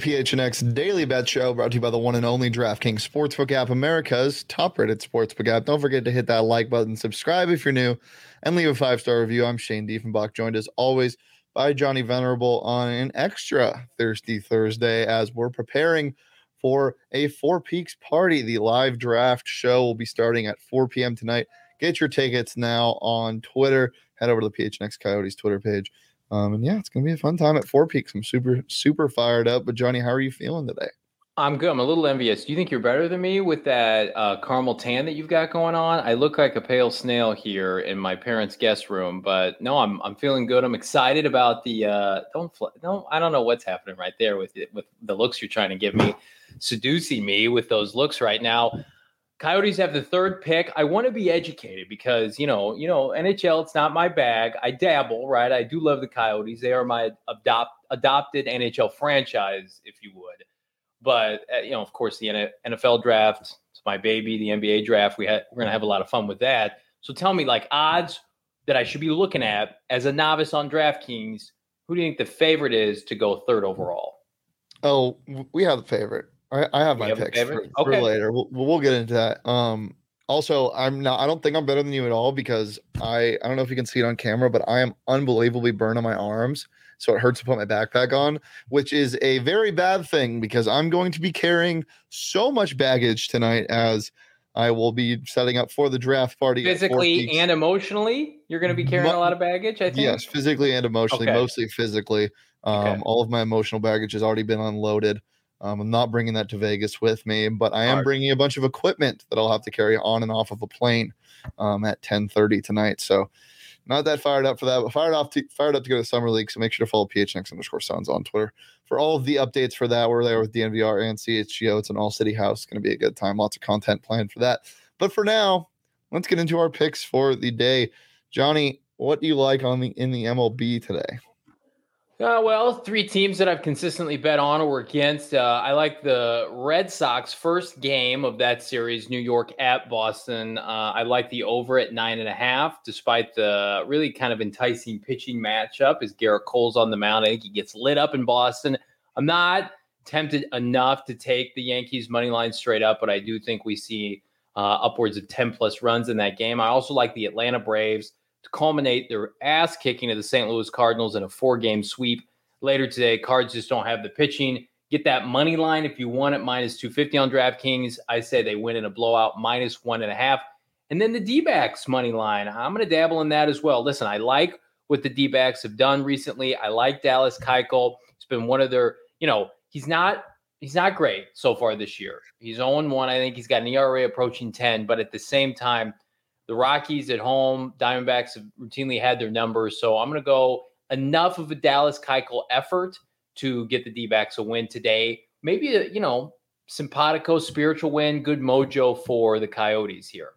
PHNX Daily Bet Show brought to you by the one and only DraftKings Sportsbook app, America's top rated sportsbook app. Don't forget to hit that like button, subscribe if you're new, and leave a five star review. I'm Shane Diefenbach, joined as always by Johnny Venerable on an extra Thirsty Thursday as we're preparing for a Four Peaks party. The live draft show will be starting at 4 p.m. tonight. Get your tickets now on Twitter. Head over to the PHNX Coyotes Twitter page. Um, and yeah, it's gonna be a fun time at Four Peaks. I'm super, super fired up. But Johnny, how are you feeling today? I'm good. I'm a little envious. Do you think you're better than me with that uh, caramel tan that you've got going on? I look like a pale snail here in my parents' guest room, but no, I'm I'm feeling good. I'm excited about the. Uh, don't fl- no, I don't know what's happening right there with it, with the looks you're trying to give me, seducing me with those looks right now. Coyotes have the third pick. I want to be educated because you know, you know, NHL. It's not my bag. I dabble, right? I do love the Coyotes. They are my adopt adopted NHL franchise, if you would. But uh, you know, of course, the NFL draft. It's my baby. The NBA draft. We had we're gonna have a lot of fun with that. So tell me, like odds that I should be looking at as a novice on DraftKings. Who do you think the favorite is to go third overall? Oh, we have the favorite. I, I have my have picks for, okay. for, later. We'll, we'll get into that. Um, also, I'm not. I don't think I'm better than you at all because I. I don't know if you can see it on camera, but I am unbelievably burned on my arms, so it hurts to put my backpack on, which is a very bad thing because I'm going to be carrying so much baggage tonight as I will be setting up for the draft party. Physically and emotionally, you're going to be carrying a lot of baggage. I think. Yes, physically and emotionally, okay. mostly physically. Um, okay. All of my emotional baggage has already been unloaded. Um, I'm not bringing that to Vegas with me, but I am Hard. bringing a bunch of equipment that I'll have to carry on and off of a plane um, at 10:30 tonight. So, not that fired up for that, but fired off to, fired up to go to summer league. So make sure to follow PHNX underscore Suns on Twitter for all of the updates for that. We're there with DNVR and CHGO. It's an all city house. It's going to be a good time. Lots of content planned for that. But for now, let's get into our picks for the day. Johnny, what do you like on the in the MLB today? Uh, well, three teams that I've consistently bet on or against. Uh, I like the Red Sox first game of that series, New York at Boston. Uh, I like the over at nine and a half, despite the really kind of enticing pitching matchup. As Gerrit Cole's on the mound, I think he gets lit up in Boston. I'm not tempted enough to take the Yankees money line straight up, but I do think we see uh, upwards of 10 plus runs in that game. I also like the Atlanta Braves to culminate their ass kicking of the St. Louis Cardinals in a four game sweep later today. Cards just don't have the pitching. Get that money line if you want it, minus 250 on DraftKings. I say they win in a blowout, minus one and a half. And then the D backs money line. I'm going to dabble in that as well. Listen, I like what the D backs have done recently. I like Dallas Keuchel. It's been one of their, you know, he's not. He's not great so far this year. He's 0 1. I think he's got an ERA approaching 10, but at the same time, the Rockies at home, Diamondbacks have routinely had their numbers. So I'm going to go enough of a Dallas Keuchel effort to get the D backs a win today. Maybe, a, you know, simpatico spiritual win, good mojo for the Coyotes here.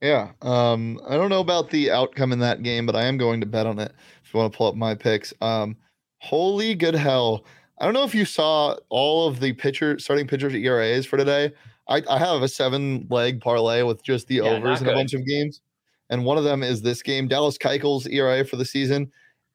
Yeah. Um, I don't know about the outcome in that game, but I am going to bet on it if you want to pull up my picks. Um, holy good hell. I don't know if you saw all of the pitcher starting pitchers ERAs for today. I, I have a seven leg parlay with just the yeah, overs in a bunch of games. And one of them is this game. Dallas Keuchel's ERA for the season,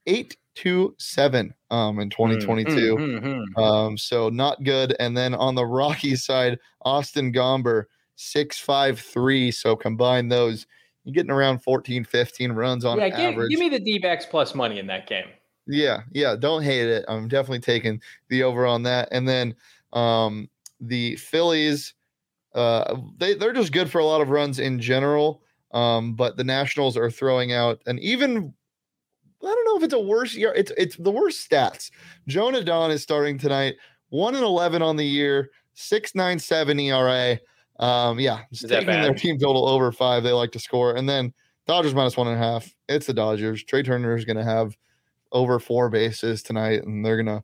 eight to seven um in 2022. Mm, mm, mm, um, so not good. And then on the Rockies side, Austin Gomber, six five three. So combine those, you're getting around 14, 15 runs on yeah, average. Give, give me the D backs plus money in that game. Yeah, yeah. Don't hate it. I'm definitely taking the over on that. And then um the Phillies uh, they they're just good for a lot of runs in general. Um, but the Nationals are throwing out an even I don't know if it's a worse year. It's it's the worst stats. Joan Adon is starting tonight, one and eleven on the year, 697 ERA. Um, yeah, taking their team total over five. They like to score. And then Dodgers minus one and a half. It's the Dodgers. Trea Turner is going to have over four bases tonight, and they're gonna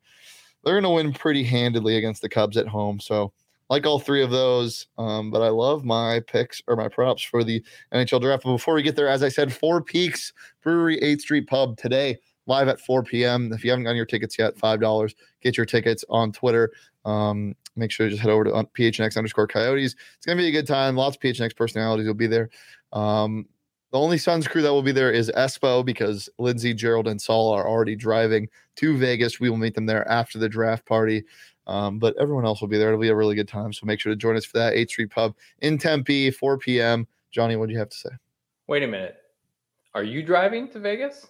they're gonna win pretty handedly against the Cubs at home. So like all three of those. Um, but I love my picks or my props for the NHL draft. But before we get there, as I said, Four Peaks Brewery 8th Street Pub today, live at 4 p.m. If you haven't gotten your tickets yet, $5. Get your tickets on Twitter. Um, make sure you just head over to PHNX underscore coyotes. It's going to be a good time. Lots of PHNX personalities will be there. Um, the only Suns crew that will be there is Espo because Lindsey, Gerald, and Saul are already driving to Vegas. We will meet them there after the draft party. Um, but everyone else will be there. It'll be a really good time. So make sure to join us for that 8th Street Pub in Tempe, 4 p.m. Johnny, what do you have to say? Wait a minute. Are you driving to Vegas?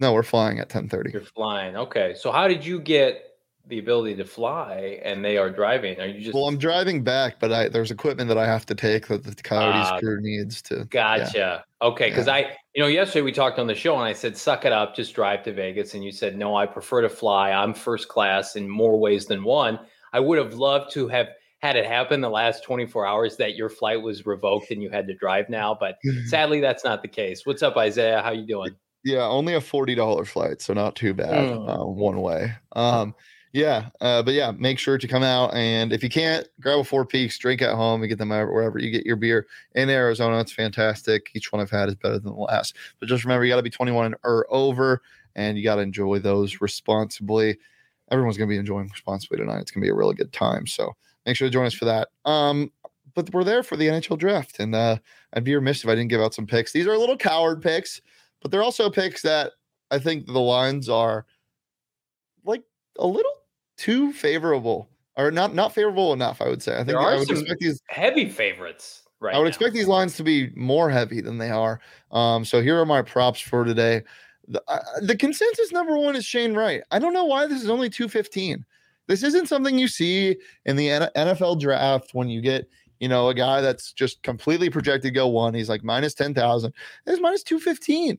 No, we're flying at 10:30. You're flying. Okay. So how did you get the ability to fly and they are driving? Are you just Well, I'm driving back, but I there's equipment that I have to take that the Coyotes Ah, crew needs to. Gotcha. Okay, because I, you know, yesterday we talked on the show and I said, "Suck it up, just drive to Vegas." And you said, "No, I prefer to fly. I'm first class in more ways than one." I would have loved to have had it happen the last 24 hours that your flight was revoked and you had to drive now, but sadly, that's not the case. What's up, Isaiah? How you doing? Yeah, only a forty dollar flight, so not too bad. Mm. Uh, one way. Um, yeah, uh, but yeah, make sure to come out and if you can't, grab a Four Peaks, drink at home, and get them wherever you get your beer in Arizona. It's fantastic. Each one I've had is better than the last. But just remember, you got to be twenty one or over, and you got to enjoy those responsibly. Everyone's gonna be enjoying responsibly tonight. It's gonna be a really good time. So make sure to join us for that. Um, but we're there for the NHL draft, and uh, I'd be remiss if I didn't give out some picks. These are a little coward picks but they're also picks that I think the lines are like a little too favorable or not not favorable enough. I would say. I think There I would some expect these. Heavy favorites, right? I would now. expect these lines to be more heavy than they are. Um, so here are my props for today. The, uh, the consensus number one is Shane Wright. I don't know why this is only two fifteen. This isn't something you see in the N- NFL draft when you get you know a guy that's just completely projected go one. He's like minus ten thousand. It's minus two fifteen.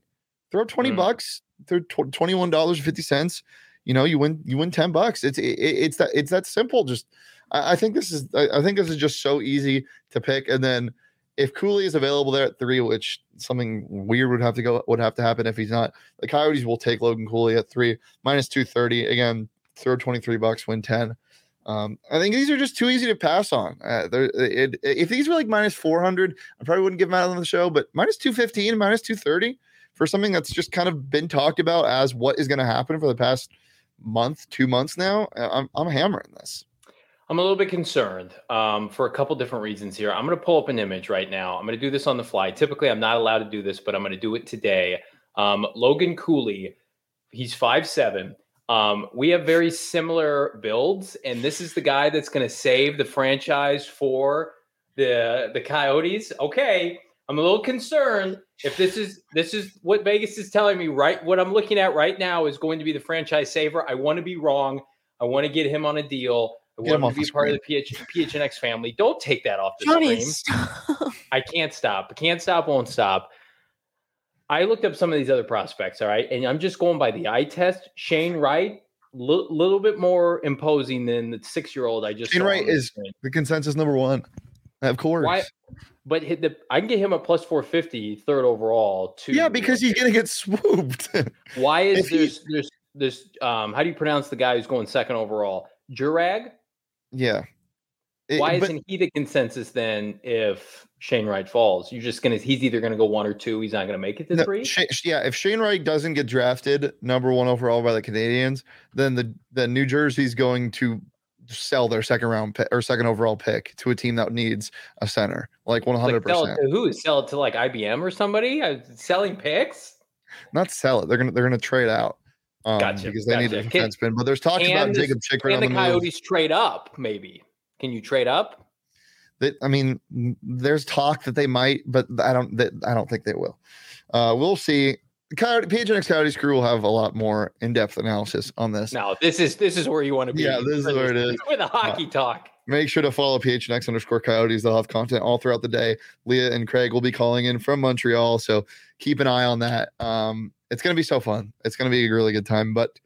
Throw twenty Mm. bucks. Throw twenty one dollars fifty cents. You know you win. You win ten bucks. It's it, it's that it's that simple. Just I, I think this is I, I think this is just so easy to pick. And then if Cooley is available there at three, which something weird would have to go would have to happen if he's not, the Coyotes will take Logan Cooley at three minus two thirty again. Throw twenty three bucks, win ten. Um, I think these are just too easy to pass on. Uh, it, if these were like minus four hundred, I probably wouldn't give them out on the show. But minus two fifteen, minus two thirty for something that's just kind of been talked about as what is going to happen for the past month, two months now. I'm I'm hammering this. I'm a little bit concerned um, for a couple different reasons here. I'm going to pull up an image right now. I'm going to do this on the fly. Typically, I'm not allowed to do this, but I'm going to do it today. Um, Logan Cooley, he's five seven. Um, we have very similar builds, and this is the guy that's going to save the franchise for the the Coyotes. Okay, I'm a little concerned if this is this is what Vegas is telling me. Right, what I'm looking at right now is going to be the franchise saver. I want to be wrong. I want to get him on a deal. I Get want him to be the part of the PH, PHNX family. Don't take that off the Johnny, screen. stop. I can't stop. I can't stop, won't stop. I looked up some of these other prospects, all right, and I'm just going by the eye test. Shane Wright, li- little bit more imposing than the six year old I just Shane saw Wright the is- The consensus number one, of course. Why? But hit the, I can get him a plus 450, third overall. To Yeah, because he's gonna get swooped. Why is there's there's there's um how do you pronounce the guy who's going second overall? Juraj. yeah. It- Why but- isn't he the consensus then? If Shane Wright falls, you're just gonna he's either gonna go one or two. He's not gonna make it to No, three. Sha- yeah, if Shane Wright doesn't get drafted number one overall by the Canadiens, then the the New Jersey's going to sell their second round pick or second overall pick to a team that needs a center, like one hundred percent. who? Sell it to like IBM or somebody? Uh, selling picks? Not sell it. They're gonna they're gonna trade out. Um, Gotcha, because they need a gotcha. Can-. But there's talk about and Jakob Chychrun and on the the move. Coyotes trade up, maybe. Can you trade up? that I mean, there's talk that they might, but I don't. That I don't think they will. Uh, we'll see. Coyote, PHNX Coyotes crew will have a lot more in-depth analysis on this. No, this is this is where you want to be. Yeah, this is where it is. For the hockey talk. Make sure to follow PHNX underscore Coyotes. They'll have content all throughout the day. Leah and Craig will be calling in from Montreal, so keep an eye on that. Um, it's going to be so fun. It's going to be a really good time. But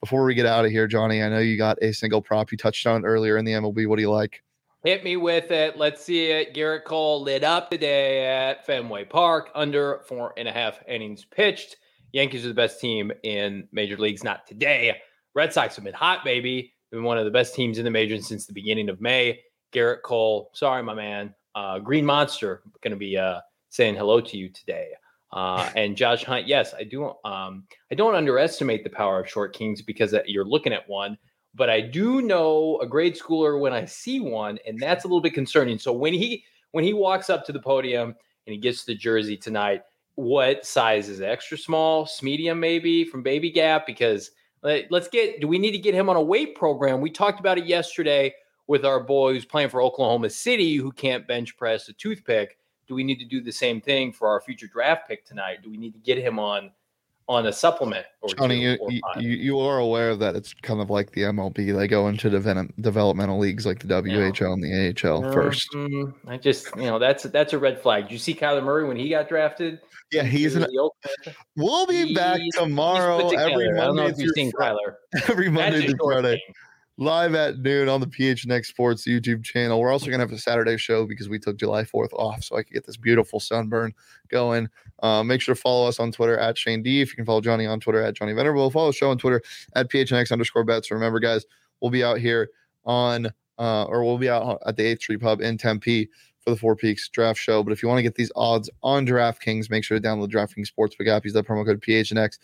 before we get out of here, Johnny, I know you got a single prop. You touched on earlier in the MLB. What do you like? Hit me with it. Let's see it. Gerrit Cole lit up today at Fenway Park under four and a half innings pitched. Yankees are the best team in major leagues, not today. Red Sox have been hot, baby. They've been one of the best teams in the majors since the beginning of May. Gerrit Cole, sorry, my man. Uh, Green Monster, going to be uh, saying hello to you today. Uh, and Josh Hunt, yes, I do. Um, I don't underestimate the power of short kings because uh, you're looking at one but I do know a grade schooler when I see one, and that's a little bit concerning. So when he when he walks up to the podium and he gets the jersey tonight, what size is it? Extra small, medium, maybe from Baby Gap? Because let's get. Do we need to get him on a weight program? We talked about it yesterday with our boy who's playing for Oklahoma City who can't bench press a toothpick. Do we need to do the same thing for our future draft pick tonight? Do we need to get him on on a supplement. Johnny, you, you, you are aware of that it's kind of like the MLB. They go into develop, developmental leagues like the WHL yeah. and the AHL mm-hmm. first. I just, you know, that's that's a red flag. Did you see Kyler Murray when he got drafted? Yeah, he's an. We'll be he's, back tomorrow. Every Monday I don't know if you've seen Kyler. Every Monday through Friday. Live at noon on the PHNX Sports YouTube channel. We're also going to have a Saturday show because we took July 4th off so I could get this beautiful sunburn going. Uh, make sure to follow us on Twitter at Shane D. If you can follow Johnny on Twitter at Johnny Venerable, follow the show on Twitter at PHNX underscore bets. Remember, guys, we'll be out here on, uh, or we'll be out at the 8th Street Pub in Tempe for the Four Peaks draft show. But if you want to get these odds on DraftKings, make sure to download DraftKings Sportsbook app. Use that promo code PHNX.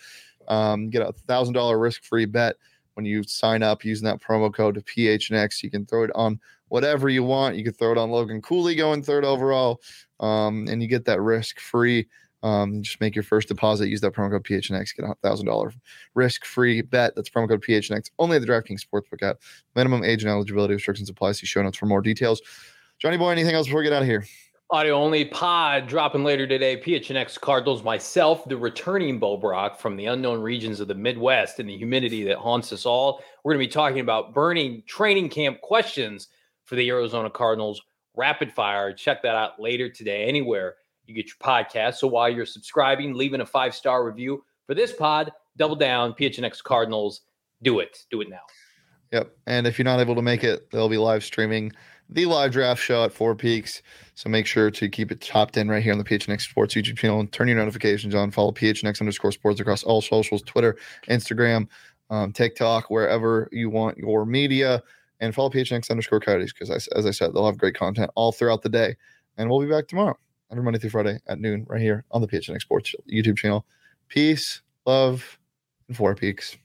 Um, get a $1,000 risk free bet when you sign up using that promo code to PHNX. You can throw it on whatever you want. You can throw it on Logan Cooley going third overall, um, and you get that risk free. Um, just make your first deposit. Use that promo code PHNX. Get a thousand dollar risk free bet. That's promo code PHNX. Only at the DraftKings Sportsbook app. Minimum age and eligibility restrictions apply. See show notes for more details. Johnny boy, anything else before we get out of here? Audio only pod dropping later today. PHNX Cardinals, myself, the returning Bo Brack from the unknown regions of the Midwest and the humidity that haunts us all. We're going to be talking about burning training camp questions for the Arizona Cardinals rapid fire. Check that out later today, anywhere you get your podcast. So while you're subscribing, leaving a five star review for this pod, double down, PHNX Cardinals. Do it. Do it now. Yep. And if you're not able to make it, they'll be live streaming the live draft show at Four Peaks. So make sure to keep it topped in right here on the PHNX Sports YouTube channel and turn your notifications on. Follow PHNX underscore sports across all socials Twitter, Instagram, um, TikTok, wherever you want your media. And follow PHNX underscore coyotes because, as I said, they'll have great content all throughout the day. And we'll be back tomorrow, every Monday through Friday at noon, right here on the PHNX Sports YouTube channel. Peace, love, and Four Peaks.